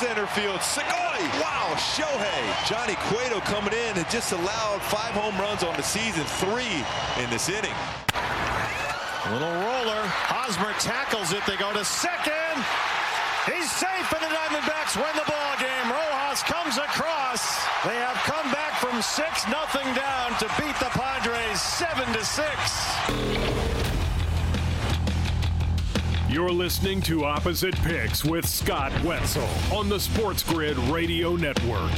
center field. Segoi. Wow, Shohei. Johnny Cueto coming in and just allowed five home runs on the season, three in this inning. Little roller. Hosmer tackles it. They go to second. He's safe, and the Diamondbacks win the ball game. Rojas comes across. They have come back from six nothing down to beat the Padres seven to six. You're listening to Opposite Picks with Scott Wetzel on the Sports Grid Radio Network.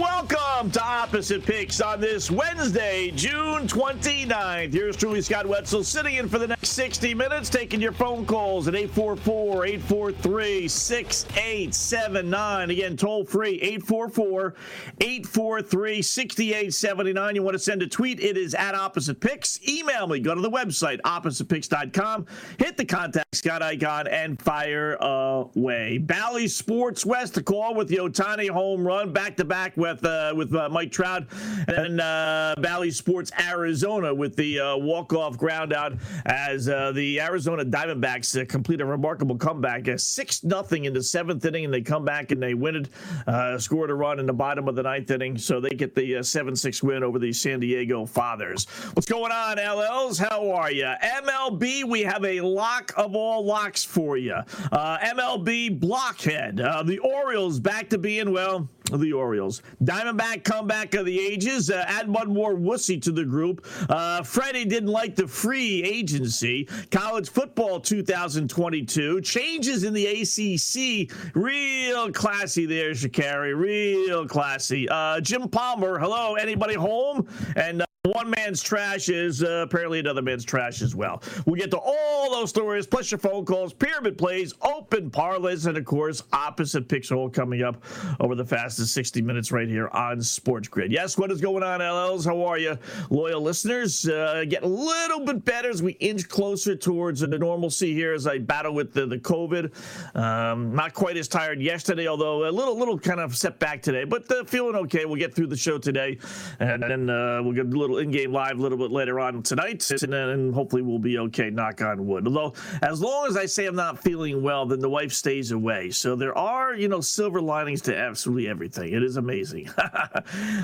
Welcome to Opposite Picks on this Wednesday, June 29th. Here's truly Scott Wetzel sitting in for the next 60 minutes, taking your phone calls at 844 843 6879. Again, toll free 844 843 6879. You want to send a tweet? It is at Opposite Picks. Email me. Go to the website, oppositepicks.com. Hit the contact Scott icon and fire away. Bally Sports West, the call with the Ohtani home run back to back with uh, with uh, Mike Trout and uh, Bally Sports Arizona with the uh, walk off ground out as uh, the Arizona Diamondbacks uh, complete a remarkable comeback, uh, six nothing in the seventh inning, and they come back and they win it. Scored a run in the bottom of the ninth inning, so they get the seven six win over the San Diego Fathers. What's going on, LLs? How are you? MLB, we have a lock of all locks for you. MLB blockhead. the Orioles back to being well the Orioles. Diamondback comeback of the ages. Uh, add one more wussy to the group. Uh, Freddie didn't like the free agency. College football 2022. Changes in the ACC. Real classy there, Shakari. Real classy. Uh, Jim Palmer, hello. Anybody home? And uh, one man's trash is uh, apparently another man's trash as well. We'll get to all those stories, plus your phone calls, pyramid plays, open parlays, and of course, opposite all coming up over the fastest 60 minutes right here on Sports Grid. Yes, what is going on, LLs? How are you, loyal listeners? Uh, get a little bit better as we inch closer towards the normalcy here as I battle with the, the COVID. Um, not quite as tired yesterday, although a little little kind of setback today, but uh, feeling okay. We'll get through the show today, and then uh, we'll get a little little in-game live a little bit later on tonight, and hopefully we'll be okay. Knock on wood. Although, as long as I say I'm not feeling well, then the wife stays away. So there are, you know, silver linings to absolutely everything. It is amazing. uh,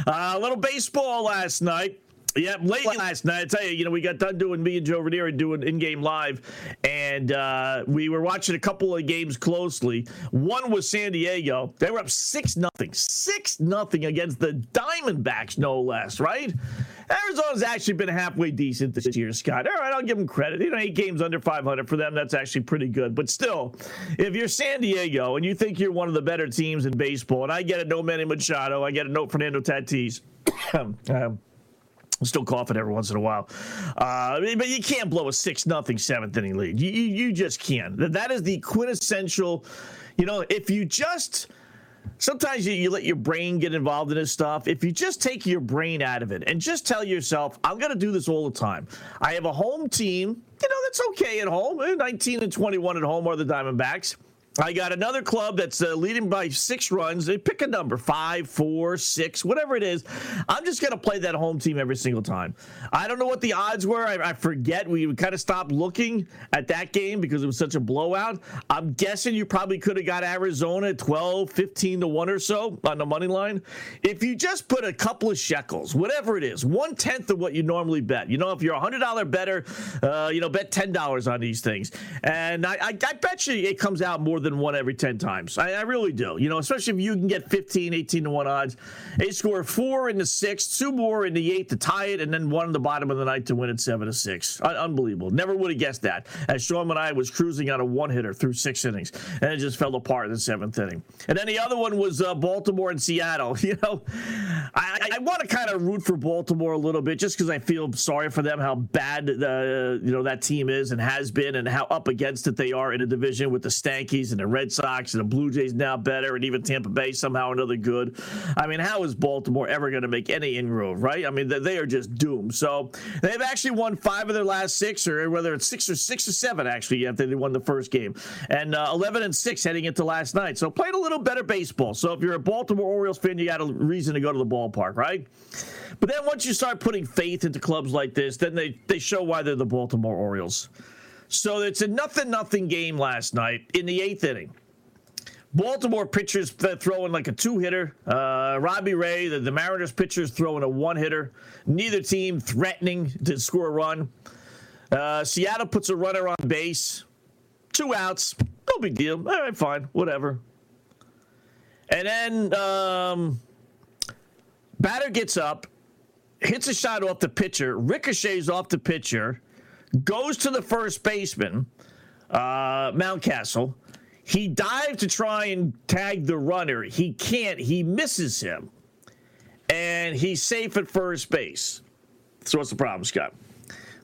a little baseball last night. Yeah, late last night. I tell you, you know, we got done doing me and Joe Ranieri doing in-game live, and uh, we were watching a couple of games closely. One was San Diego. They were up six nothing, six nothing against the Diamondbacks, no less. Right? Arizona's actually been halfway decent this year, Scott. All right, I'll give them credit. You know, eight games under 500 for them. That's actually pretty good. But still, if you're San Diego and you think you're one of the better teams in baseball, and I get it, no Manny Machado, I get it, no Fernando Tatis. um, I'm still coughing every once in a while. Uh, but you can't blow a 6 nothing seventh inning lead. You, you, you just can't. That is the quintessential, you know, if you just sometimes you, you, let your brain get involved in this stuff. If you just take your brain out of it and just tell yourself, I'm going to do this all the time. I have a home team. You know, that's okay at home. Eh, 19 and 21 at home are the Diamondbacks. I got another club that's uh, leading by six runs. They pick a number five, four, six, whatever it is. I'm just going to play that home team every single time. I don't know what the odds were. I, I forget. We kind of stopped looking at that game because it was such a blowout. I'm guessing you probably could have got Arizona 12, 15 to 1 or so on the money line. If you just put a couple of shekels, whatever it is, one tenth of what you normally bet. You know, if you're a $100 better, uh, you know, bet $10 on these things. And I, I, I bet you it comes out more than one every 10 times. I, I, really do. You know, especially if you can get 15, 18 to 1 odds. They score four in the sixth, two more in the eighth to tie it, and then one in the bottom of the ninth to win it 7 to 6. Un- unbelievable. Never would have guessed that. As Sean Manaea was cruising on a one hitter through six innings, and it just fell apart in the seventh inning. And then the other one was uh, Baltimore and Seattle. You know, I, I want to kind of root for Baltimore a little bit just because I feel sorry for them, how bad uh, you know that team is and has been, and how up against it they are in a division with the Stankies and the Red Sox and the Blue Jays now better, and even Tampa Bay somehow another good. I mean, how is Baltimore ever going to make any inroad, right? I mean, they are just doomed. So they've actually won five of their last six, or whether it's six or six or seven actually after they won the first game, and uh, 11 and six heading into last night. So played a little better baseball. So if you're a Baltimore Orioles fan, you got a reason to go to the ballpark, right? But then once you start putting faith into clubs like this, then they, they show why they're the Baltimore Orioles. So it's a nothing nothing game last night in the eighth inning. Baltimore pitchers throwing like a two hitter. Uh, Robbie Ray, the, the Mariners pitchers throwing a one hitter. Neither team threatening to score a run. Uh, Seattle puts a runner on base. Two outs. No big deal. All right, fine. Whatever. And then um, batter gets up, hits a shot off the pitcher, ricochets off the pitcher, goes to the first baseman, uh, Mountcastle. He dives to try and tag the runner. He can't. He misses him. And he's safe at first base. So what's the problem, Scott?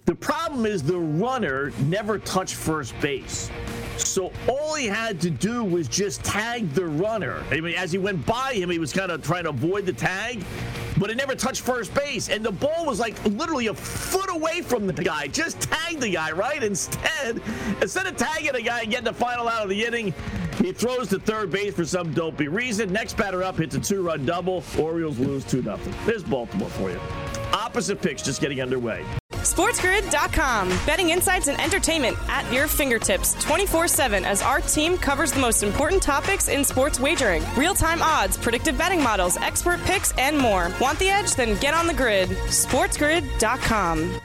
The problem is the runner never touched first base. So all he had to do was just tag the runner. I mean, as he went by him, he was kind of trying to avoid the tag, but it never touched first base. And the ball was like literally a foot away from the guy. Just tag the guy, right? Instead, instead of tagging the guy and getting the final out of the inning, he throws to third base for some dopey reason. Next batter up hits a two-run double. Orioles lose 2 0. There's Baltimore for you. Opposite picks just getting underway. SportsGrid.com. Betting insights and entertainment at your fingertips 24 7 as our team covers the most important topics in sports wagering real time odds, predictive betting models, expert picks, and more. Want the edge? Then get on the grid. SportsGrid.com.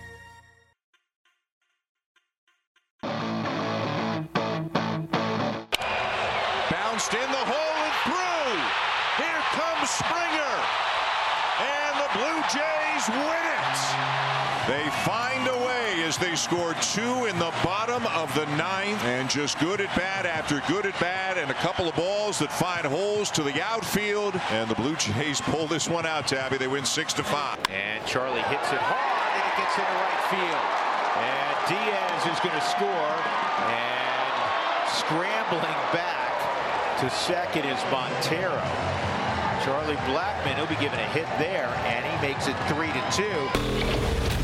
Bounced in the hole and through. Here comes Springer. And the Blue Jays win it. They find a way as they score two in the bottom of the ninth. And just good at bat after good at bat and a couple of balls that find holes to the outfield. And the Blue Jays pull this one out Tabby. They win six to five. And Charlie hits it hard and it gets into right field. And Diaz is going to score. And scrambling back to second is Montero. Charlie Blackmon, he'll be given a hit there and he makes it three to two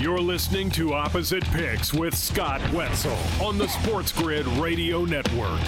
you're listening to Opposite Picks with Scott Wetzel on the Sports Grid Radio Network.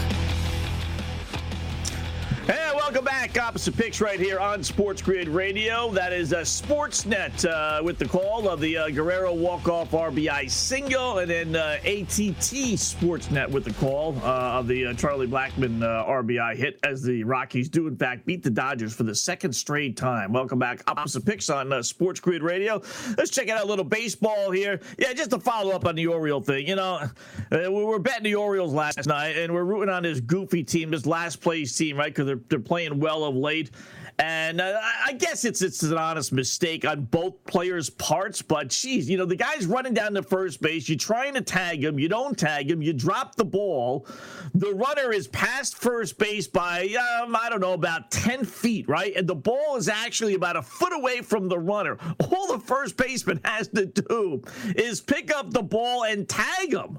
Welcome back. Opposite Picks right here on Sports Grid Radio. That is a uh, Sportsnet uh, with the call of the uh, Guerrero walk-off RBI single, and then uh, ATT Sportsnet with the call uh, of the uh, Charlie Blackmon RBI hit as the Rockies do, in fact, beat the Dodgers for the second straight time. Welcome back. Opposite Picks on Sports Grid Radio. Let's check out a little baseball here. Yeah, just to follow up on the Oriole thing. You know, we were betting the Orioles last night, and we're rooting on this goofy team, this last place team, right? Because they're, they're playing well of late. And uh, I guess it's it's an honest mistake on both players' parts, but geez, you know, the guy's running down to first base. You're trying to tag him, you don't tag him, you drop the ball. The runner is past first base by, um, I don't know, about 10 feet, right? And the ball is actually about a foot away from the runner. All the first baseman has to do is pick up the ball and tag him.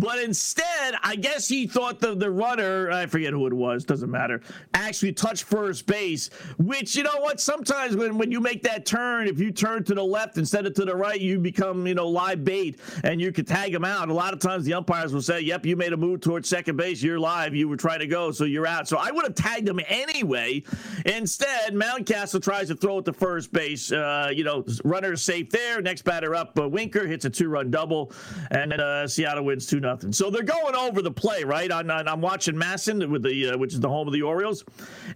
But instead, I guess he thought the, the runner, I forget who it was, doesn't matter, actually touched first base, which, you know what, sometimes when, when you make that turn, if you turn to the left instead of to the right, you become, you know, live bait and you could tag him out. A lot of times the umpires will say, yep, you made a move towards second base, you're live, you were trying to go, so you're out. So I would have tagged him anyway. Instead, Mountcastle tries to throw it to first base. Uh, you know, runner safe there. Next batter up, uh, Winker hits a two run double, and uh, Seattle wins 2 nothing. So they're going over the play, right? On I'm watching MASN with the uh, which is the home of the Orioles,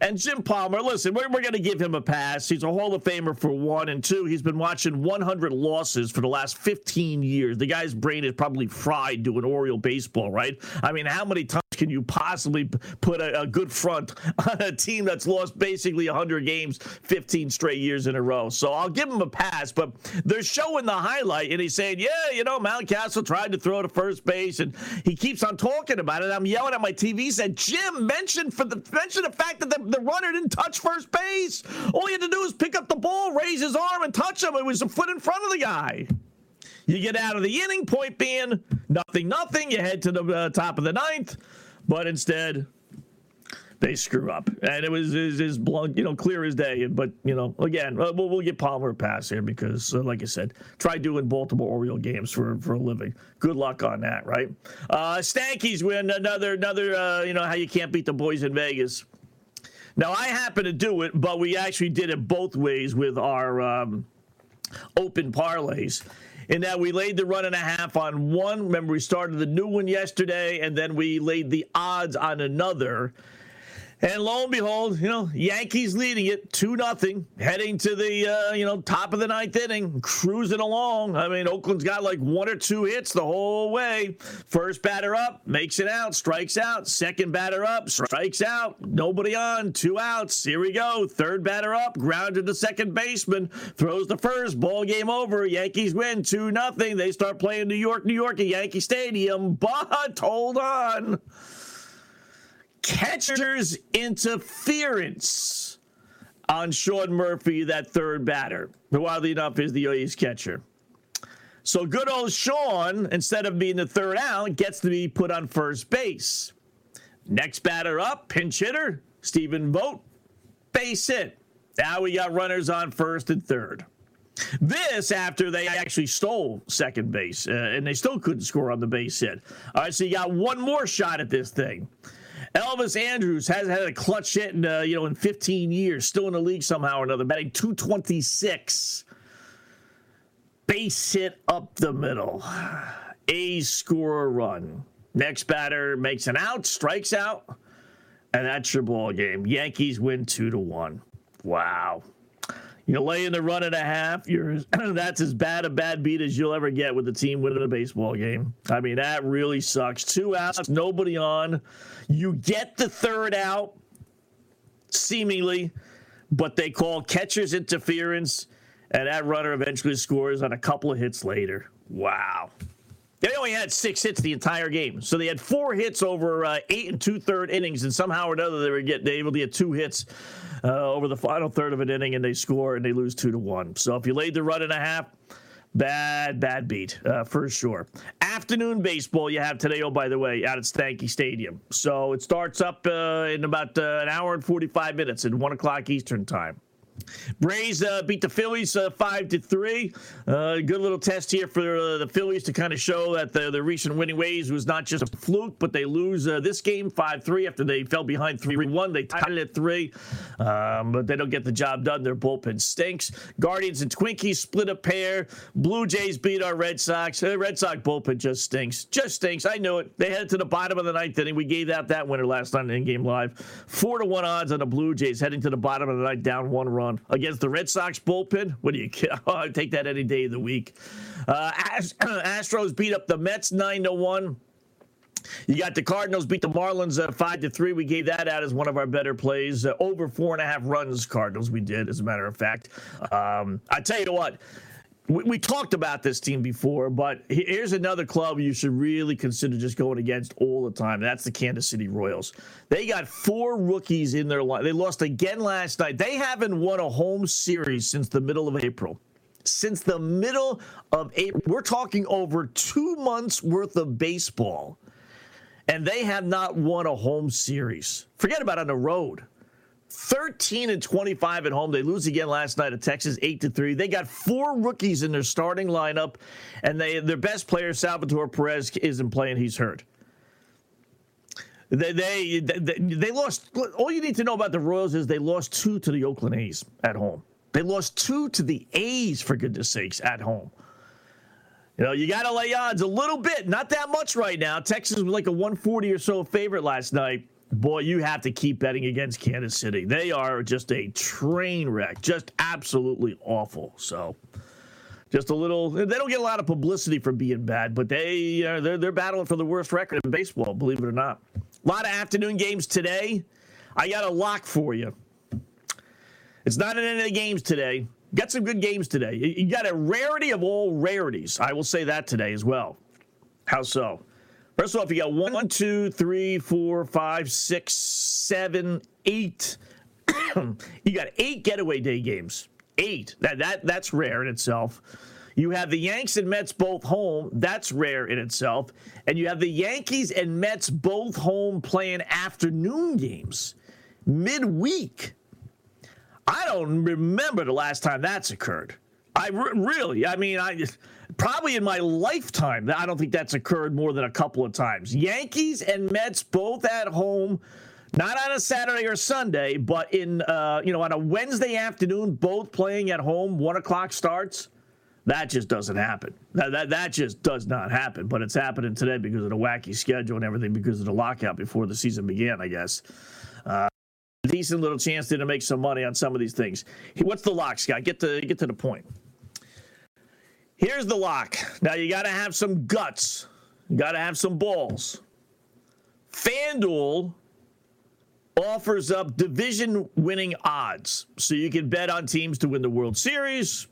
and Jim Palmer. Listen, we're, we're going to give him a pass. He's a Hall of Famer for one and two. He's been watching 100 losses for the last 15 years. The guy's brain is probably fried doing Oriole baseball, right? I mean, how many times can you possibly put a, a good front on a team that's lost basically 100 games 15 straight years in a row? So I'll give him a pass, but they're showing the highlight, and he's saying, "Yeah, you know, Mountcastle tried to throw to first base, and he keeps on talking about it." I'm yelling at my TV, said, "Jim, mentioned for the mention the fact that the, the runner didn't touch first base. All he had to do was pick up the ball, raise his arm, and touch him. It was a foot in front of the guy." You get out of the inning, point being nothing, nothing. You head to the uh, top of the ninth, but instead they screw up, and it was is blunt, you know, clear as day. But you know, again, uh, we'll, we'll get Palmer a pass here because, uh, like I said, try doing Baltimore Oriole games for for a living. Good luck on that, right? Uh, Stankies win another another. Uh, you know how you can't beat the boys in Vegas. Now I happen to do it, but we actually did it both ways with our um, open parlays in that we laid the run and a half on one. Remember, we started the new one yesterday, and then we laid the odds on another. And lo and behold, you know, Yankees leading it 2 nothing, heading to the, uh, you know, top of the ninth inning, cruising along. I mean, Oakland's got like one or two hits the whole way. First batter up, makes it out, strikes out. Second batter up, strikes out. Nobody on, two outs. Here we go. Third batter up, grounded to second baseman, throws the first, ball game over. Yankees win 2 nothing. They start playing New York, New York at Yankee Stadium. But hold on catcher's interference on Sean Murphy, that third batter, who oddly enough is the A's catcher. So good old Sean, instead of being the third out, gets to be put on first base. Next batter up, pinch hitter, Stephen Vogt, base hit. Now we got runners on first and third. This after they actually stole second base, uh, and they still couldn't score on the base hit. All right, so you got one more shot at this thing. Elvis Andrus hasn't had a clutch hit in uh, you know in 15 years, still in the league somehow or another, batting 226. Base hit up the middle. A's score a run. Next batter makes an out, strikes out, and that's your ball game. Yankees win two to one. Wow. You lay in the run and a half. You're that's as bad a bad beat as you'll ever get with the team winning a baseball game. I mean, that really sucks. Two outs, nobody on. You get the third out, seemingly, but they call catcher's interference, and that runner eventually scores on a couple of hits later. Wow. They only had six hits the entire game, so they had four hits over uh, eight and two third innings, and somehow or another they were get, they able to get two hits uh, over the final third of an inning, and they score and they lose two to one. So if you laid the run and a half, bad bad beat uh, for sure. Afternoon baseball you have today. Oh, by the way, out at Stanky Stadium. So it starts up uh, in about uh, an hour and forty five minutes at one o'clock Eastern time. Braves uh, beat the Phillies uh, five to three. Uh, good little test here for uh, the Phillies to kind of show that the, the recent winning ways was not just a fluke, but they lose uh, this game five three after they fell behind three one. They tied it at three, um, but they don't get the job done. Their bullpen stinks. Guardians and Twinkies split a pair. Blue Jays beat our Red Sox. Uh, Red Sox bullpen just stinks. Just stinks. I knew it. They headed to the bottom of the ninth inning. We gave out that winner last night in game live. Four to one odds on the Blue Jays heading to the bottom of the ninth, down one run run against the Red Sox bullpen. What do you? Oh, I take that any day of the week. Uh, Astros beat up the Mets nine to one. You got the Cardinals beat the Marlins uh, five to three. We gave that out as one of our better plays. Uh, over four and a half runs, Cardinals. We did, as a matter of fact. Um, I tell you what, we, we, talked about this team before, but here's another club you should really consider just going against all the time. That's the Kansas City Royals. They got four rookies in their line. They lost again last night. They haven't won a home series since the middle of April. Since the middle of April, we're talking over two months worth of baseball, and they have not won a home series. Forget about on the road. 13 and 25 at home. They lose again last night at Texas, 8 to 3. They got four rookies in their starting lineup, and they their best player, Salvador Perez, isn't playing. He's hurt. They, they, they, they lost. All you need to know about the Royals is they lost two to the Oakland A's at home. They lost two to the A's, for goodness sakes, at home. You know, you got to lay odds a little bit, not that much right now. Texas was like a 140 or so favorite last night. Boy, you have to keep betting against Kansas City. They are just a train wreck, just absolutely awful. So, just a little. They don't get a lot of publicity for being bad, but they uh, they're they're battling for the worst record in baseball. Believe it or not. A lot of afternoon games today. I got a lock for you. It's not in any of the games today. Got some good games today. You got a rarity of all rarities. I will say that today as well. How so? First of off, you got one, two, three, four, five, six, seven, eight. you got eight getaway day games. Eight. That that that's rare in itself. You have the Yanks and Mets both home. That's rare in itself. And you have the Yankees and Mets both home playing afternoon games midweek. I don't remember the last time that's occurred. I re- really, I mean, I probably in my lifetime, I don't think that's occurred more than a couple of times. Yankees and Mets both at home, not on a Saturday or Sunday, but in uh, you know on a Wednesday afternoon, both playing at home. One o'clock starts. That just doesn't happen. That, that, that just does not happen. But it's happening today because of the wacky schedule and everything because of the lockout before the season began, I guess. Uh, decent little chance to make some money on some of these things. What's the lock, Scott? Get to get to the point. Here's the lock. Now you got to have some guts. You got to have some balls. FanDuel offers up division winning odds. So you can bet on teams to win the World Series,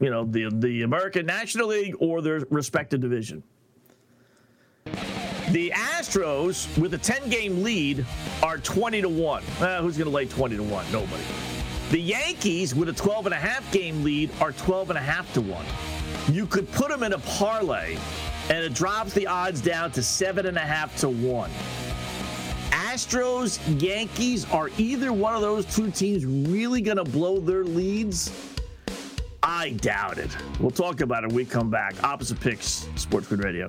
you know, the the American National League or their respective division. The Astros, with a 10 game lead, are 20 to 1. Uh, who's going to lay 20 to 1? Nobody. The Yankees, with a 12 and a half game lead, are 12 and a half to 1. You could put them in a parlay, and it drops the odds down to seven and a half to 1. Astros, Yankees, are either one of those two teams really going to blow their leads? I doubt it. We'll talk about it when we come back. Opposite picks, Sports Grid Radio.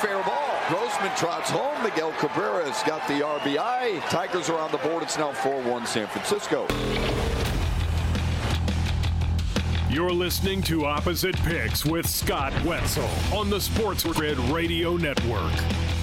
fair ball. Grossman trots home. Miguel Cabrera's got the RBI. Tigers are on the board. It's now 4-1 San Francisco. You're listening to Opposite Picks with Scott Wetzel on the Sports Grid Radio Network.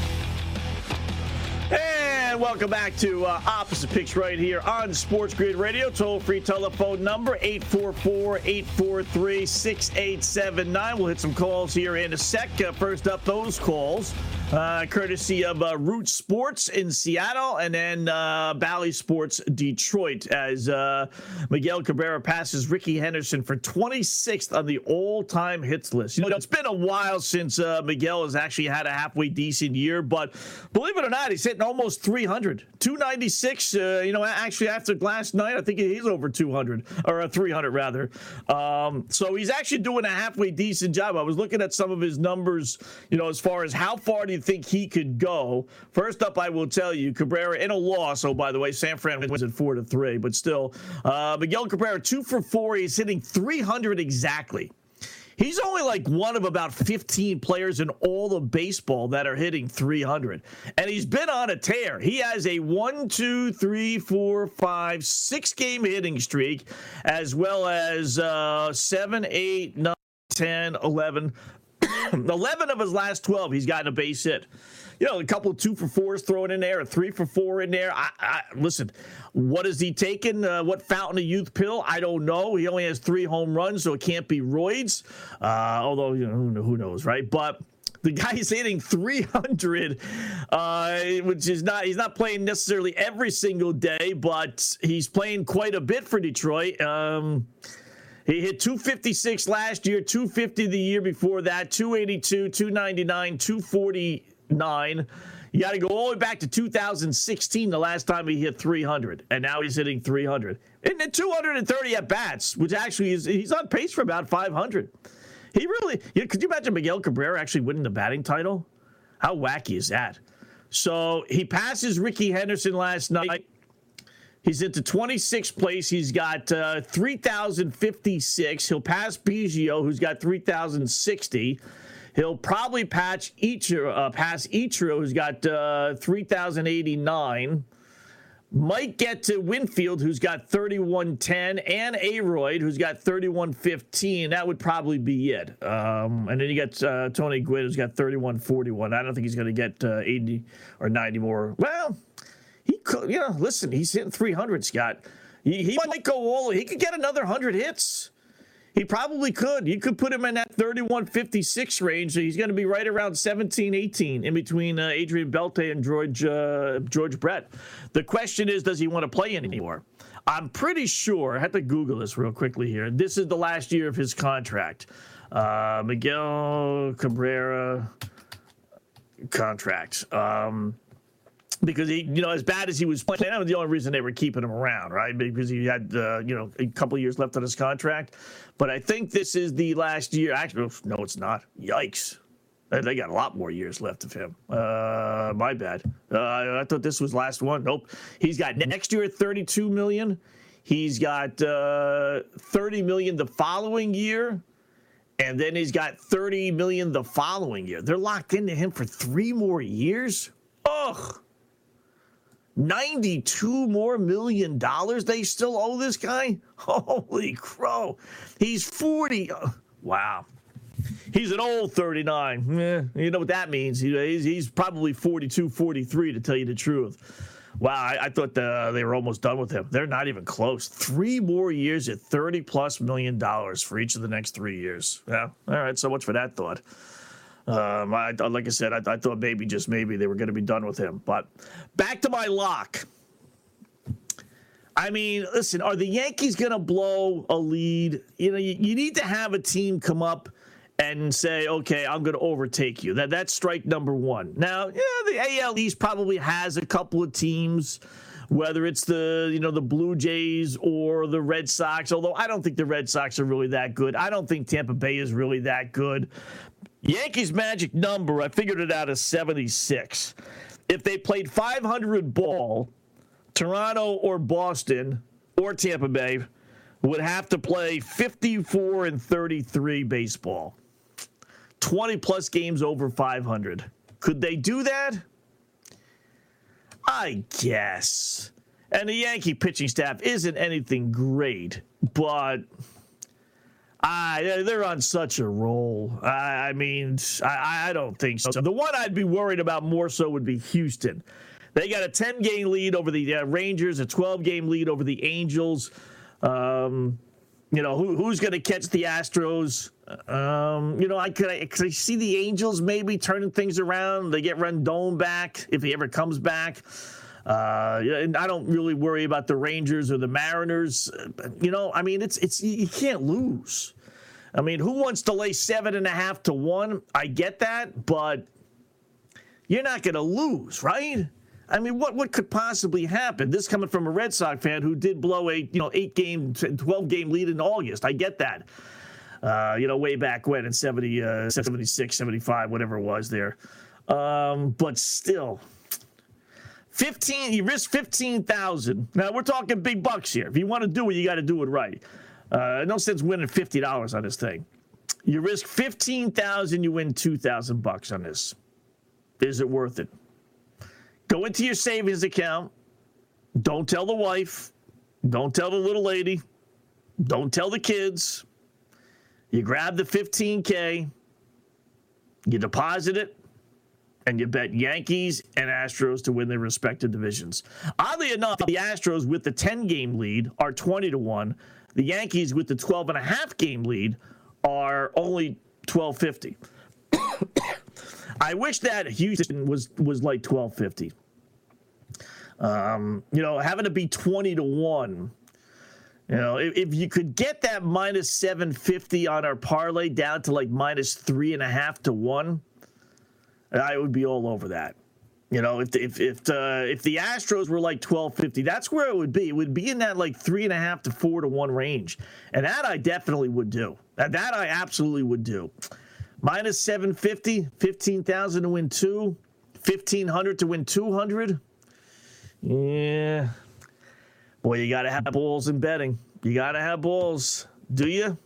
And welcome back to uh, Opposite Picks right here on Sports Grid Radio. Toll free telephone number 844 843 6879. We'll hit some calls here in a sec. Uh, first up, those calls. Uh, courtesy of uh, Root Sports in Seattle and then uh, Bally Sports Detroit as uh, Miguel Cabrera passes Ricky Henderson for 26th on the all time hits list. You know, it's been a while since uh, Miguel has actually had a halfway decent year, but believe it or not, he's hitting almost 300. 296. Uh, you know, actually, after last night, I think he's over 200 or uh, 300 rather. Um, so he's actually doing a halfway decent job. I was looking at some of his numbers, you know, as far as how far do you think he could go? First up, I will tell you, Cabrera in a loss. Oh, by the way, San Fran wins at four to three, but still, uh, Miguel Cabrera two for four. He's hitting 300 exactly. He's only like one of about 15 players in all of baseball that are hitting 300. And he's been on a tear. He has a one, two, three, four, five, six game hitting streak, as well as uh, seven, eight, nine, 10, 11. 11 of his last 12, he's gotten a base hit you know, a couple two for fours thrown in there, a three for four in there. I, I listen. What is he taking? Uh, what fountain of youth pill? I don't know. He only has three home runs, so it can't be Roids. Uh, although you know, who knows, right? But the guy's hitting 300, uh, which is not, he's not playing necessarily every single day, but he's playing quite a bit for Detroit. Um, He hit 256 last year, 250 the year before that, 282, 299, 249. You got to go all the way back to 2016, the last time he hit 300, and now he's hitting 300. And then 230 at bats, which actually is he's on pace for about 500. He really, could you imagine Miguel Cabrera actually winning the batting title? How wacky is that? So he passes Ricky Henderson last night. He's into 26th place. He's got uh, 3,056. He'll pass Biggio, who's got 3,060. He'll probably patch each uh, pass Ichiro, who's got uh, 3,089. Might get to Winfield, who's got 3110, and A-Rod, who's got 3115. That would probably be it. Um, and then you got uh, Tony Gwynn, who's got 3141. I don't think he's going to get uh, 80 or 90 more. Well, he could, you know, listen, he's hitting 300, Scott. He, he might go all, he could get another 100 hits. He probably could. You could put him in that 31 56 range. So he's going to be right around 17 18 in between uh, Adrian Beltre and George, uh, George Brett. The question is, does he want to play anymore? I'm pretty sure, I had to Google this real quickly here. This is the last year of his contract. Uh, Miguel Cabrera contract. Um, because he, you know, as bad as he was playing, that was the only reason they were keeping him around, right? Because he had, uh, you know, a couple years left on his contract. But I think this is the last year. Actually, no, it's not. Yikes. They got a lot more years left of him. Uh, my bad. Uh, I thought this was last one. Nope. He's got next year 32 million. He's got uh, 30 million the following year, and then he's got 30 million the following year. They're locked into him for three more years. Ugh. 92 more million dollars they still owe this guy? Holy crow. He's 40. Wow. He's an old 39. Eh, you know what that means. He's, he's probably 42, 43 to tell you the truth. Wow, I, I thought the, they were almost done with him. They're not even close. Three more years at 30 plus million dollars for each of the next three years. Yeah. All right. So much for that thought. Um, I, like I said, I, I thought maybe just maybe they were going to be done with him. But back to my lock. I mean, listen, are the Yankees going to blow a lead? You know, you, you, need to have a team come up and say, okay, I'm going to overtake you. That That's strike number one. Now, yeah, the AL East probably has a couple of teams, whether it's the, you know, the Blue Jays or the Red Sox, although I don't think the Red Sox are really that good. I don't think Tampa Bay is really that good. Yankees magic number, I figured it out as 76. If they played 500 ball, Toronto or Boston or Tampa Bay would have to play 54 and 33 baseball. 20 plus games over 500. Could they do that? I guess. And the Yankee pitching staff isn't anything great, but Ah, they're on such a roll. I, I mean, I, I, don't think so. The one I'd be worried about more so would be Houston. They got a 10 game lead over the uh, Rangers, a 12 game lead over the Angels. Um, you know, who, who's going to catch the Astros? Um, you know, I could, I could I see the Angels maybe turning things around. They get Rendon back if he ever comes back. Uh, and I don't really worry about the Rangers or the Mariners. You know, I mean, it's it's you can't lose. I mean, who wants to lay seven and a half to one? I get that, but you're not going to lose, right? I mean, what what could possibly happen? This coming from a Red Sox fan who did blow a you know eight game, twelve game lead in August. I get that. Uh, you know, way back when in 70, uh, 76, 75, whatever it was there. Um, but still, 15, you risk 15,000. Now we're talking big bucks here. If you want to do it, you got to do it right. Uh, no sense winning $50 on this thing. You risk 15,000, you win 2,000 bucks on this. Is it worth it? Go into your savings account. Don't tell the wife. Don't tell the little lady. Don't tell the kids. You grab the 15K. You deposit it and you bet Yankees and Astros to win their respective divisions. Oddly enough, the Astros with the 10 game lead are 20 to 1. The Yankees with the 12 and a half game lead are only 1250. I wish that Houston was was like 1250. Um, you know, having to be 20 to 1 You know, if, if you could get that minus 750 on our parlay down to like minus three and a half to one, I would be all over that. You know, if if if the, if the Astros were like twelve fifty, that's where it would be. It would be in that like three and a half to four to one range, and that I definitely would do. That that I absolutely would do. Minus 750, 15,000 to win two, 1,500 to win 200. Yeah. Boy, you got to have balls in betting. You got to have balls. Do you?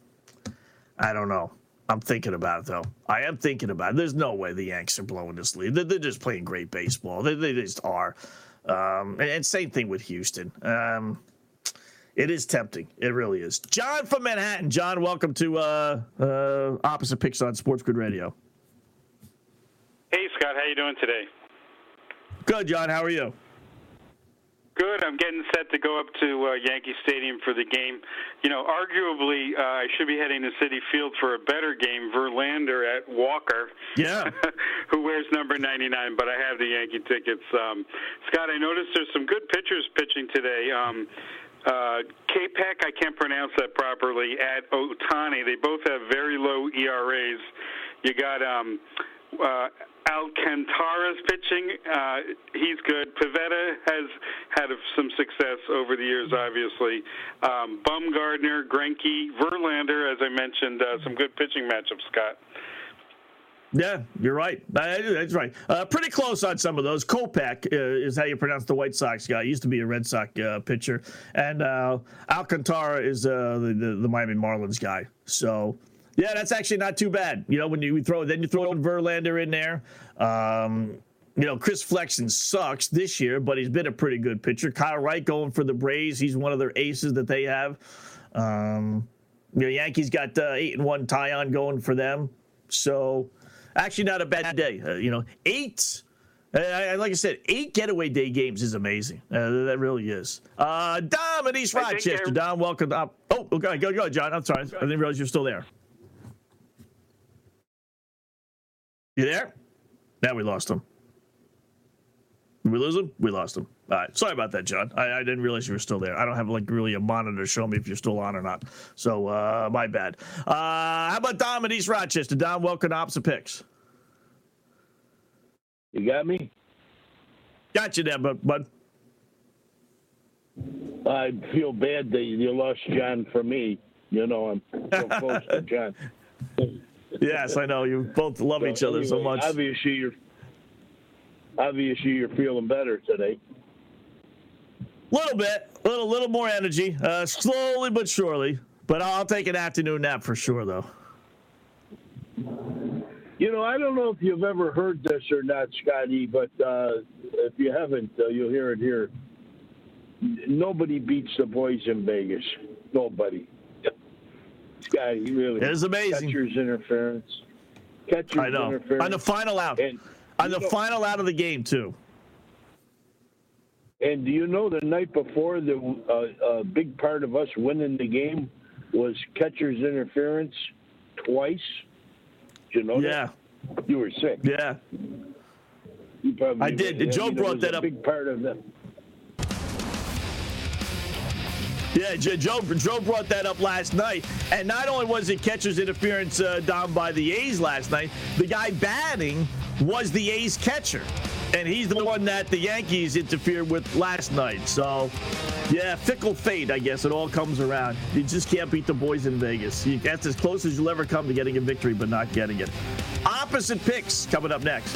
I don't know. I'm thinking about it though. I am thinking about it. There's no way the Yanks are blowing this lead. They're, they're just playing great baseball. They, they just are. Um, and, and, same thing with Houston. Um, it is tempting. It really is. John from Manhattan. John, welcome to uh, uh, Opposite Picks on Sports Grid Radio. Hey Scott, how you doing today? Good, John. How are you? Good. I'm getting set to go up to uh, Yankee Stadium for the game. You know, arguably, uh, I should be heading to Citi Field for a better game. Verlander at Walker. Yeah. who wears number 99? But I have the Yankee tickets. Um, Scott, I noticed there's some good pitchers pitching today. Um, uh, K-Peck, I can't pronounce that properly. At Ohtani, they both have very low ERAs. You got um, uh, Alcantara's pitching. Uh, he's good. Pivetta has had some success over the years, obviously. Um, Bumgarner, Greinke, Verlander, as I mentioned, uh, some good pitching matchups, Scott. Yeah, you're right. That's right. Uh, pretty close on some of those. Kopech uh, is how you pronounce the White Sox guy. He used to be a Red Sox uh, pitcher, and uh, Alcantara is uh, the, the, the Miami Marlins guy. So yeah, that's actually not too bad. You know, when you throw then you throw Verlander in there. Um, you know, Chris Flexen sucks this year, but he's been a pretty good pitcher. Kyle Wright going for the Braves. He's one of their aces that they have. Um, you know, Yankees got uh, eight and one Taillon going for them. So actually not a bad day. Uh, you know, eight. Uh, like I said, eight getaway day games is amazing. Uh, that really is. Uh, Dom in East Rochester. Dom, welcome up. Oh, okay, go, go, John. I'm sorry. I didn't realize you're still there. You there? Now we lost him. Did we lose him? We lost him. All right. Sorry about that, John. I, I, didn't realize you were still there. I don't have like really a monitor to show me if you're still on or not. So uh, my bad. Uh, how about Dom in East Rochester? Dom, welcome to Opposite Picks. You got me? Got you there, bud. bud. I feel bad that you lost John for me. You know, I'm so close to John. Yes, I know. You both love so each other anyway, so much. Obviously, you're obviously you're feeling better today. A little bit, little little more energy, uh, slowly but surely. But I'll take an afternoon nap for sure, though. You know, I don't know if you've ever heard this or not, Scotty, but uh, if you haven't, uh, you'll hear it here. Nobody beats the boys in Vegas. Nobody. Scotty, really. It is amazing. Catcher's interference. Catcher's I know. interference. On the final out. And, On the know, final out of the game, too. And do you know the night before, the uh, a big part of us winning the game was catcher's interference twice? you know yeah. that? You were sick. Yeah. You probably I did. Joe brought that up. Big part of that. Yeah, Joe, Joe brought that up last night. And not only was it catcher's interference uh, down by the A's last night, the guy batting was the A's catcher. And he's the one that the Yankees interfered with last night. So, yeah, fickle fate, I guess. It all comes around. You just can't beat the boys in Vegas. That's as close as you'll ever come to getting a victory, but not getting it. Opposite picks coming up next.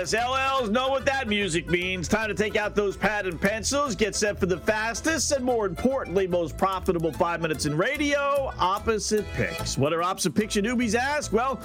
Us LLs know what that music means. Time to take out those pad and pencils, get set for the fastest and more importantly, most profitable five minutes in radio opposite picks. What are opposite picks you newbies ask? Well,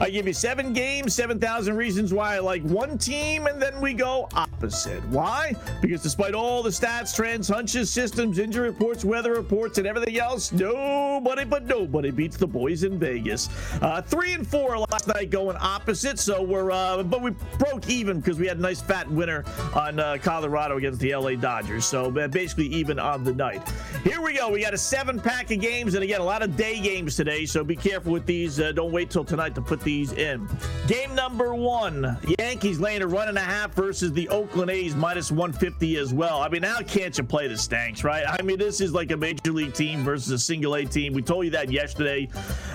I give you seven games, 7,000 reasons why I like one team, and then we go opposite. Why? Because despite all the stats, trends, hunches, systems, injury reports, weather reports, and everything else, nobody but nobody beats the boys in Vegas. Uh, three and four last night going opposite, so we're, uh, but we broke even because we had a nice fat winner on uh, Colorado against the LA Dodgers. So basically even on the night. Here we go. We got a seven pack of games, and again, a lot of day games today. So be careful with these. Uh, don't wait till tonight to put these in. Game number one Yankees laying a run and a half versus the Oakland A's minus 150 as well. I mean, how can't you play the Stanks, right? I mean, this is like a major league team versus a single A team. We told you that yesterday.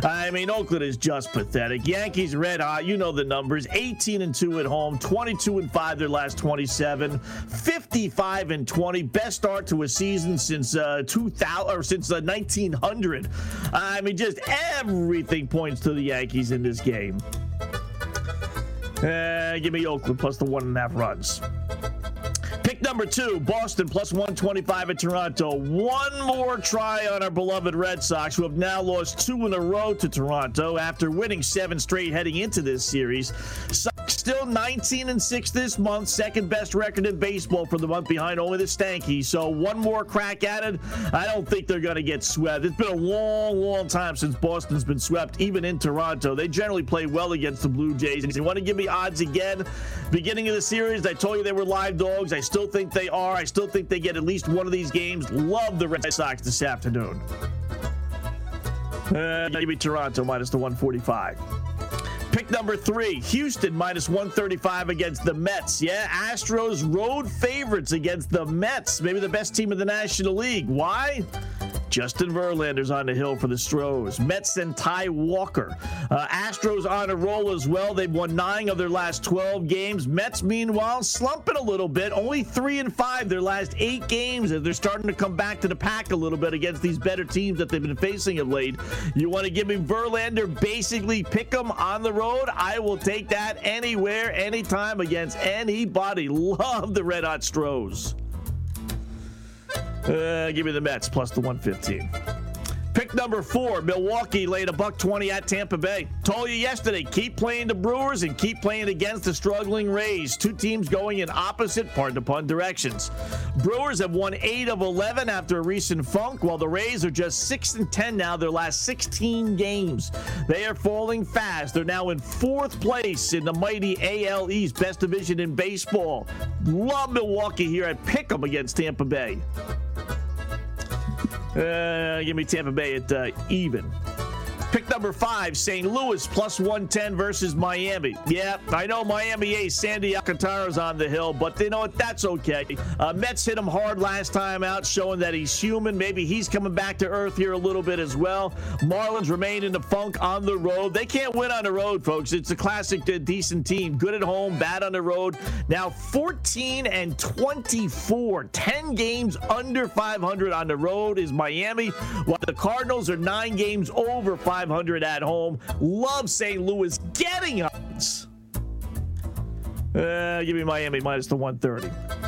I mean, Oakland is just pathetic. Yankees red hot. You know the numbers 18 and 2 at home, 22 and 5 their last 27, 55 and 20. Best start to a season since uh, 2000 or since uh, 1900. I mean, just everything points to the Yankees in this game. Uh, give me Oakland plus the one and a half runs. Pick number two, Boston plus 125 at Toronto. One more try on our beloved Red Sox, who have now lost two in a row to Toronto after winning seven straight heading into this series. Sox still 19 and 6 this month, second best record in baseball for the month behind only the Stanky. So one more crack at it. I don't think they're going to get swept. It's been a long, long time since Boston's been swept, even in Toronto. They generally play well against the Blue Jays. And if you want to give me odds again, beginning of the series, I told you they were live dogs. I still think they are. I still think they get at least one of these games. Love the Red Sox this afternoon. Uh, me Toronto minus the 145. Pick number three, Houston minus 135 against the Mets. Yeah, Astros road favorites against the Mets, maybe the best team in the National League. Why? Justin Verlander's on the hill for the Stros. Mets and Ty Walker. Uh, Astros on a roll as well. They've won nine of their last 12 games. Mets, meanwhile, slumping a little bit. Only three and five their last eight games they're starting to come back to the pack a little bit against these better teams that they've been facing of late. You want to give me Verlander basically pick him on the road? I will take that anywhere, anytime against anybody. Love the Red Hot Stros. Uh, give me the Mets plus the 115. Number four, Milwaukee laid a buck 20 at Tampa Bay. Told you yesterday, keep playing the Brewers and keep playing against the struggling Rays. Two teams going in opposite, pardon the pun, directions. Brewers have won 8 of 11 after a recent funk, while the Rays are just 6 and 10 now, their last 16 games. They are falling fast. They're now in fourth place in the mighty AL East, best division in baseball. Love Milwaukee here at Pick'em against Tampa Bay. Uh, give me Tampa Bay at uh, even. Pick number five, St. Louis plus 110 versus Miami. Yeah, I know Miami Ace, Sandy Alcantara's on the hill, but you know what? That's okay. Uh, Mets hit him hard last time out, showing that he's human. Maybe he's coming back to earth here a little bit as well. Marlins remain in the funk on the road. They can't win on the road, folks. It's a classic, decent team. Good at home, bad on the road. Now 14 and 24, 10 games under 500 on the road is Miami, while the Cardinals are nine games over 500 500 at home. Love St. Louis getting odds. Uh, give me Miami minus the 130.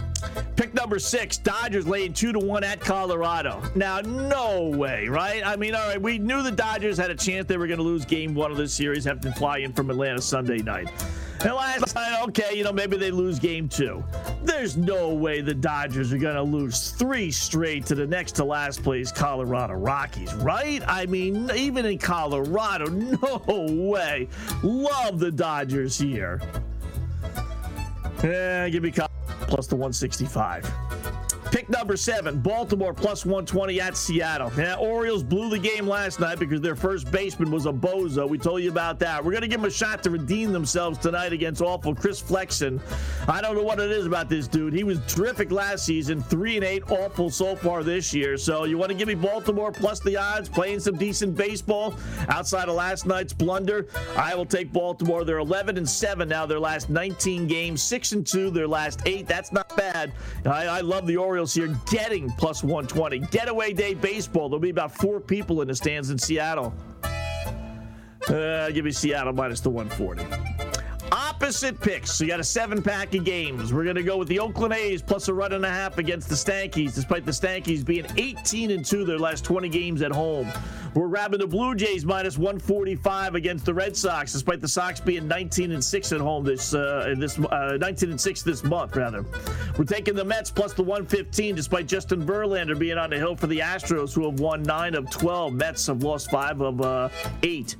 Pick number six, Dodgers laying two to one at Colorado. Now, no way, right? I mean, all right, we knew the Dodgers had a chance they were going to lose game one of this series, have to fly in from Atlanta Sunday night. And last night, okay, you know, maybe they lose game two. There's no way the Dodgers are going to lose three straight to the next to last place Colorado Rockies, right? I mean, even in Colorado, no way. Love the Dodgers here. Yeah, give me plus the 165. Pick number seven, Baltimore plus 120 at Seattle. Yeah, Orioles blew the game last night because their first baseman was a bozo. We told you about that. We're going to give them a shot to redeem themselves tonight against awful Chris Flexen. I don't know what it is about this dude. He was terrific last season, three and eight, awful so far this year. So you want to give me Baltimore plus the odds, playing some decent baseball outside of last night's blunder. I will take Baltimore. They're 11 and seven now. Their last 19 games, six and two. Their last eight. That's not bad. I, I love the Orioles. Orioles here getting plus 120. Getaway day baseball. There'll be about four people in the stands in Seattle. Uh, give me Seattle minus the 140. Opposite picks. So you got a seven pack of games. We're going to go with the Oakland A's plus a run and a half against the Stankies, despite the Stankies being 18 and 2 their last 20 games at home. We're grabbing the Blue Jays minus 145 against the Red Sox, despite the Sox being 19 and 6 at home this uh, this uh, 19 and 6 this month rather. We're taking the Mets plus the 115, despite Justin Verlander being on the hill for the Astros, who have won nine of 12. Mets have lost five of uh, eight.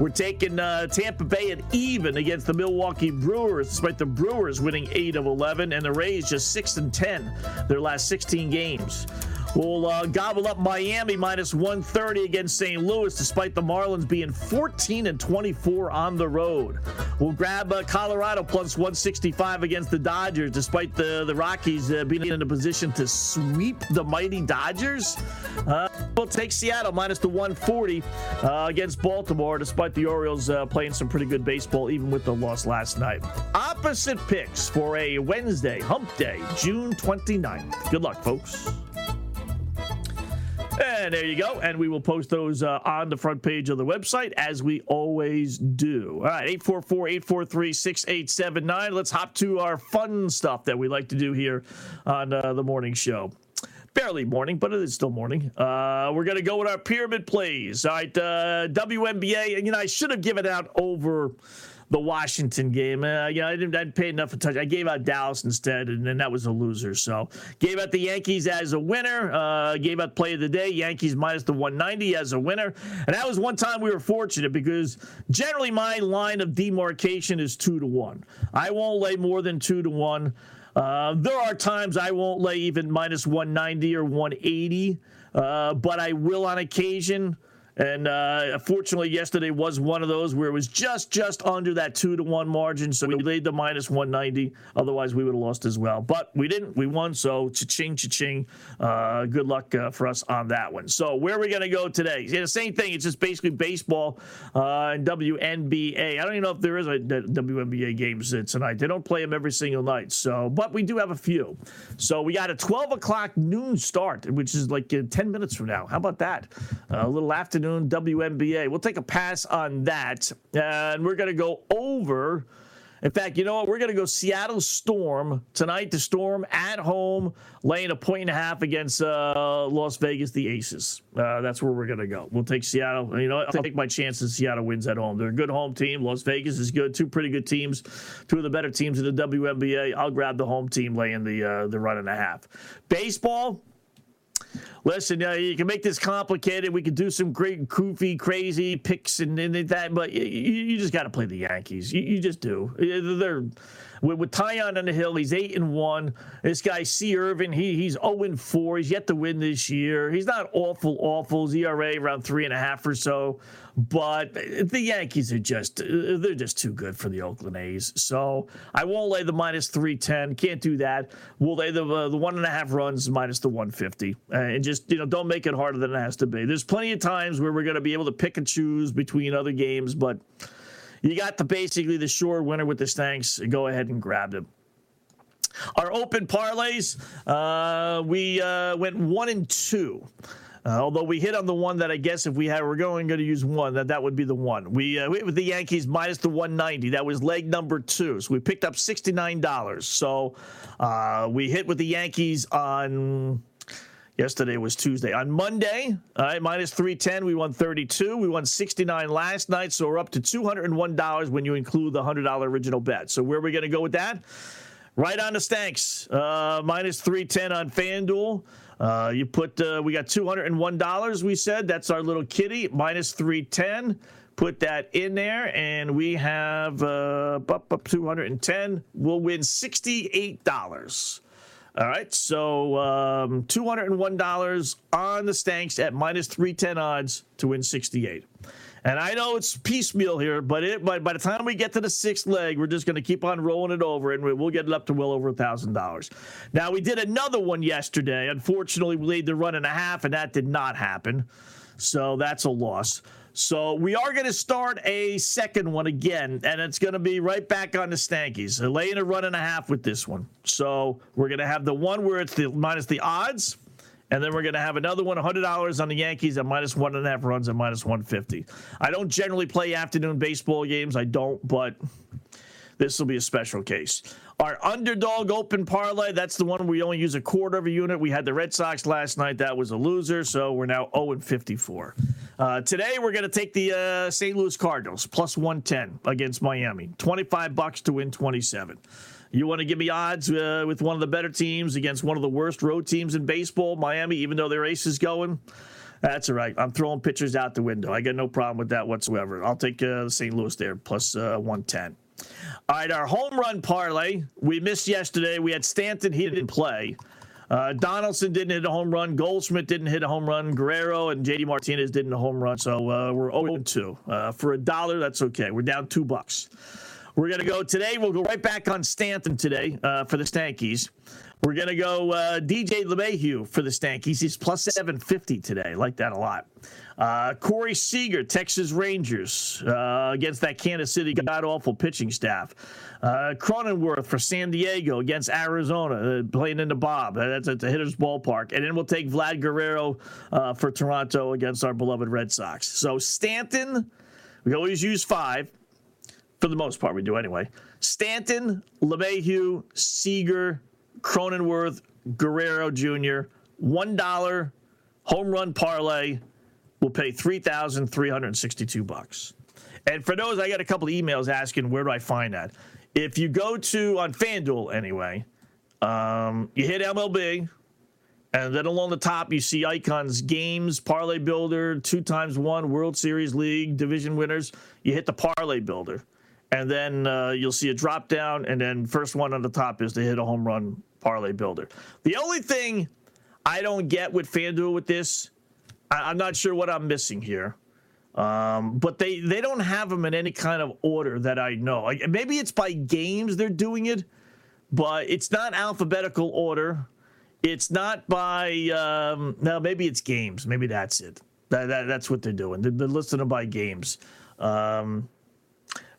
We're taking uh, Tampa Bay at even against the Milwaukee Brewers, despite the Brewers winning eight of 11, and the Rays just six and 10 their last 16 games. We'll uh, gobble up Miami minus 130 against St. Louis, despite the Marlins being 14 and 24 on the road. We'll grab uh, Colorado plus 165 against the Dodgers, despite the, the Rockies uh, being in a position to sweep the mighty Dodgers. Uh, we'll take Seattle minus the 140 uh, against Baltimore, despite the Orioles uh, playing some pretty good baseball, even with the loss last night. Opposite picks for a Wednesday, hump day, June 29th. Good luck, folks. And there you go. And we will post those uh, on the front page of the website as we always do. All right, 844 843 6879. Let's hop to our fun stuff that we like to do here on uh, the morning show. Barely morning, but it is still morning. Uh, we're going to go with our pyramid plays. All right, uh, WNBA. And, you know, I should have given out over the Washington game. Uh, yeah, I didn't, I didn't pay enough attention. I gave out Dallas instead, and then that was a loser. So gave out the Yankees as a winner. Uh, gave out play of the day. Yankees minus the 190 as a winner, and that was one time we were fortunate because generally my line of demarcation is two to one. I won't lay more than two to one. Uh, there are times I won't lay even minus 190 or 180, uh, but I will on occasion. And uh, fortunately, yesterday was one of those where it was just just under that two to one margin. So we laid the minus 190. Otherwise, we would have lost as well. But we didn't. We won. So cha-ching, cha-ching. Uh, good luck uh, for us on that one. So where are we going to go today? Yeah, the same thing. It's just basically baseball uh, and WNBA. I don't even know if there is a WNBA games tonight. They don't play them every single night. So, but we do have a few. So we got a 12 o'clock noon start, which is like uh, 10 minutes from now. How about that? a little afternoon afternoon WNBA. We'll take a pass on that, and we're going to go over. In fact, you know what? We're going to go Seattle Storm tonight. The Storm at home, laying a point and a half against uh, Las Vegas, the Aces. Uh, that's where we're going to go. We'll take Seattle. You know, I'll take my chances. Seattle wins at home. They're a good home team. Las Vegas is good. Two pretty good teams. Two of the better teams in the WNBA. I'll grab the home team laying the uh, the run and a half. Baseball. Listen, uh, you can make this complicated. We can do some great, goofy, crazy picks and, and that, but you, you just got to play the Yankees. You, you just do. They're with, with Taillon on the hill, he's eight and one. This guy C. Irvin, he he's zero oh and four. He's yet to win this year. He's not awful, awful. His ERA around three and a half or so. But the Yankees are just they're just too good for the Oakland A's. So I won't lay the minus three ten. Can't do that. We'll lay the uh, the one and a half runs minus the one fifty, uh, and just you know don't make it harder than it has to be. There's plenty of times where we're going to be able to pick and choose between other games, but you got the basically the sure winner with the Stanks. Go ahead and grab them. Our open parlays, uh, we uh, went one and two. Uh, although we hit on the one that I guess if we had, we're going, going to use one, that that would be the one. We uh, with the Yankees minus the 190. That was leg number two. So we picked up $69. So uh, we hit with the Yankees on Yesterday was Tuesday. On Monday, all right, minus 310, we won 32. We won 69 last night, so we're up to $201 when you include the $100 original bet. So where are we going to go with that? Right on the Stanks, uh, minus 310 on FanDuel. Uh, you put, uh, we got $201, we said. That's our little kitty, minus 310 put that in there, and we have uh, up, up 210. We'll win $68. All right, so um, $201 on the Stanks at minus 310 odds to win 68. And I know it's piecemeal here, but it by, by the time we get to the sixth leg, we're just going to keep on rolling it over, and we'll get it up to well over a thousand dollars. Now we did another one yesterday. Unfortunately, we laid the run and a half, and that did not happen. So that's a loss. So we are going to start a second one again, and it's going to be right back on the Stankies. They're laying a run and a half with this one. So we're going to have the one where it's the minus the odds, and then we're going to have another one, $100 on the Yankees at minus one and a half runs at minus 150. I don't generally play afternoon baseball games. I don't, but this will be a special case. Our underdog open parlay, that's the one we only use a quarter of a unit. We had the Red Sox last night. That was a loser, so we're now 0 and 54. Uh, today, we're going to take the uh, St. Louis Cardinals plus 110 against Miami. 25 bucks to win 27. You want to give me odds uh, with one of the better teams against one of the worst road teams in baseball, Miami, even though their ace is going? That's all right. I'm throwing pitchers out the window. I got no problem with that whatsoever. I'll take uh, St. Louis there plus uh, 110. All right, our home run parlay. We missed yesterday. We had Stanton. He didn't play. Uh, Donaldson didn't hit a home run. Goldschmidt didn't hit a home run. Guerrero and JD Martinez didn't a home run. So uh, we're 0 2. Uh, for a dollar, that's okay. We're down two bucks. We're going to go today. We'll go right back on Stanton today uh, for the Stankies. We're to go uh, DJ LeMahieu for the Stankies. He's plus 750 today. Like that a lot. Uh, Corey Seager, Texas Rangers, uh, against that Kansas City god awful pitching staff. Uh, Cronenworth for San Diego against Arizona, uh, playing in the Bob. Uh, that's at the hitter's ballpark. And then we'll take Vlad Guerrero uh, for Toronto against our beloved Red Sox. So Stanton, we always use five. For the most part, we do anyway. Stanton, LeMahieu, Seager, Cronenworth, Guerrero Jr., $1 home run parlay will pay 3,362 bucks. And for those, I got a couple of emails asking where do I find that. If you go to on FanDuel anyway, um, you hit MLB, and then along the top you see icons: games, parlay builder, two times one, World Series league, division winners. You hit the parlay builder, and then uh, you'll see a drop down, and then first one on the top is to hit a home run parlay builder. The only thing I don't get with FanDuel with this, I, am not sure what I'm missing here. Um, but they they don't have them in any kind of order that I know. Like, maybe it's by games they're doing it, but it's not alphabetical order. It's not by um, no, maybe it's games. Maybe that's it. That, that that's what they're doing. They're, they're listing them by games. Um,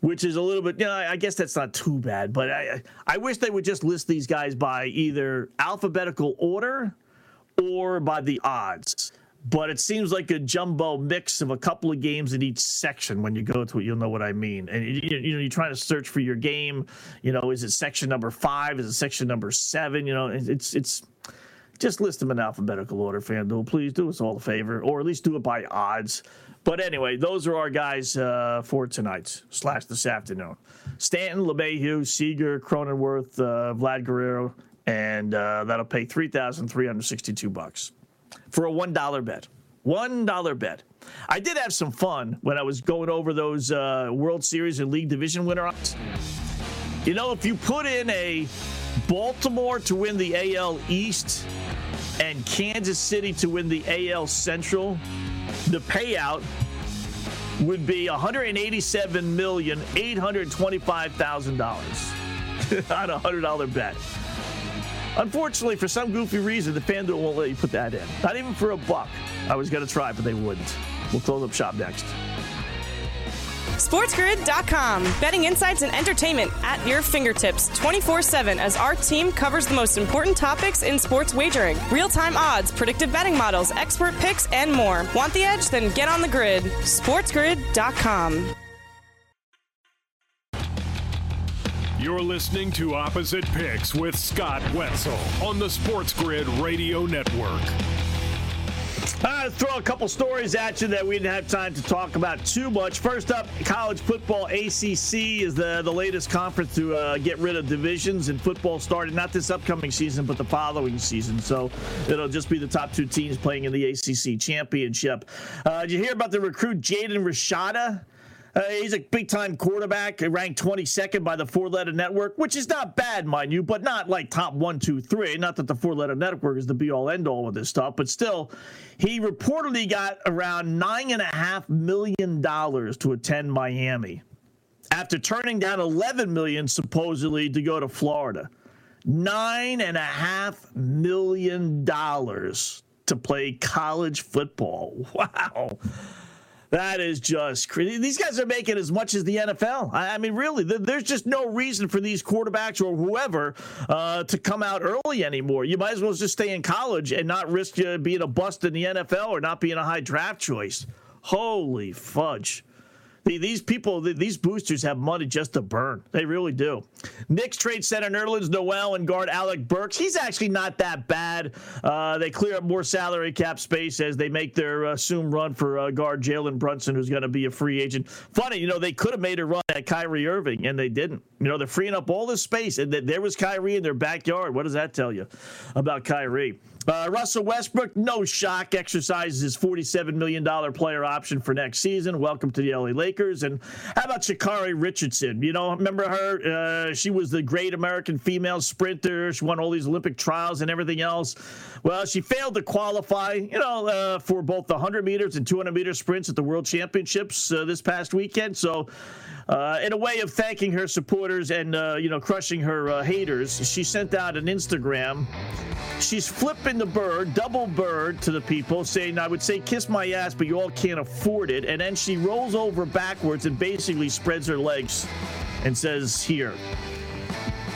which is a little bit, you know, I guess that's not too bad, but I, I wish they would just list these guys by either alphabetical order or by the odds. But it seems like a jumbo mix of a couple of games in each section. When you go to it, you'll know what I mean. And you, you know, you're trying to search for your game. You know, is it section number five? Is it section number seven? You know, it's it's just list them in alphabetical order. FanDuel, please do us all a favor, or at least do it by odds. But anyway, those are our guys uh, for tonight slash this afternoon. Stanton, LeMahieu, Seager, Cronenworth, uh, Vlad Guerrero, and uh, that'll pay three thousand three hundred sixty-two bucks for a one dollar bet. One dollar bet. I did have some fun when I was going over those uh, World Series and League Division winner odds. You know, if you put in a Baltimore to win the AL East and Kansas City to win the AL Central, the payout would be $187,825,000 on a $100 bet. Unfortunately, for some goofy reason, the FanDuel won't let you put that in. Not even for a buck. I was going to try, but they wouldn't. We'll close up shop next. SportsGrid.com. Betting insights and entertainment at your fingertips 24 7 as our team covers the most important topics in sports wagering real time odds, predictive betting models, expert picks, and more. Want the edge? Then get on the grid. SportsGrid.com. You're listening to Opposite Picks with Scott Wetzel on the Sports Grid Radio Network. Uh, throw a couple stories at you that we didn't have time to talk about too much. First up, college football ACC is the, the latest conference to uh, get rid of divisions and football started not this upcoming season, but the following season. So it'll just be the top two teams playing in the ACC championship. Uh, did you hear about the recruit Jaden Rashada? Uh, he's a big time quarterback, ranked 22nd by the Four Letter Network, which is not bad, mind you, but not like top one, two, three. Not that the Four Letter Network is the be all end all with this stuff, but still, he reportedly got around $9.5 million to attend Miami after turning down 11 million supposedly to go to Florida. Nine and a half million dollars to play college football. Wow. That is just crazy. These guys are making as much as the NFL. I mean, really, there's just no reason for these quarterbacks or whoever uh, to come out early anymore. You might as well just stay in college and not risk uh, being a bust in the NFL or not being a high draft choice. Holy fudge. These people, these boosters have money just to burn. They really do. Knicks trade center Nerlens Noel and guard Alec Burks. He's actually not that bad. Uh, they clear up more salary cap space as they make their uh, soon run for uh, guard Jalen Brunson, who's going to be a free agent. Funny, you know, they could have made a run at Kyrie Irving, and they didn't. You know, they're freeing up all this space, and there was Kyrie in their backyard. What does that tell you about Kyrie? Uh, Russell Westbrook, no shock, exercises his $47 million player option for next season. Welcome to the LA Lakers. And how about Sha'Carri Richardson? You know, remember her? Uh, she was the great American female sprinter. She won all these Olympic trials and everything else. Well, she failed to qualify, you know, uh, for both the 100 meters and 200 meter sprints at the World Championships uh, this past weekend. So, uh, in a way of thanking her supporters and uh, you know crushing her uh, haters, she sent out an Instagram. She's flipping the bird, double bird, to the people, saying, "I would say kiss my ass, but you all can't afford it." And then she rolls over backwards and basically spreads her legs and says, "Here."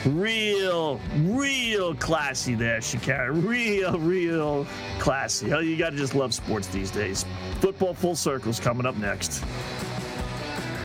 Real, real classy there, Sha'Carri. Real, real classy. Oh, you got to just love sports these days. Football full circles coming up next.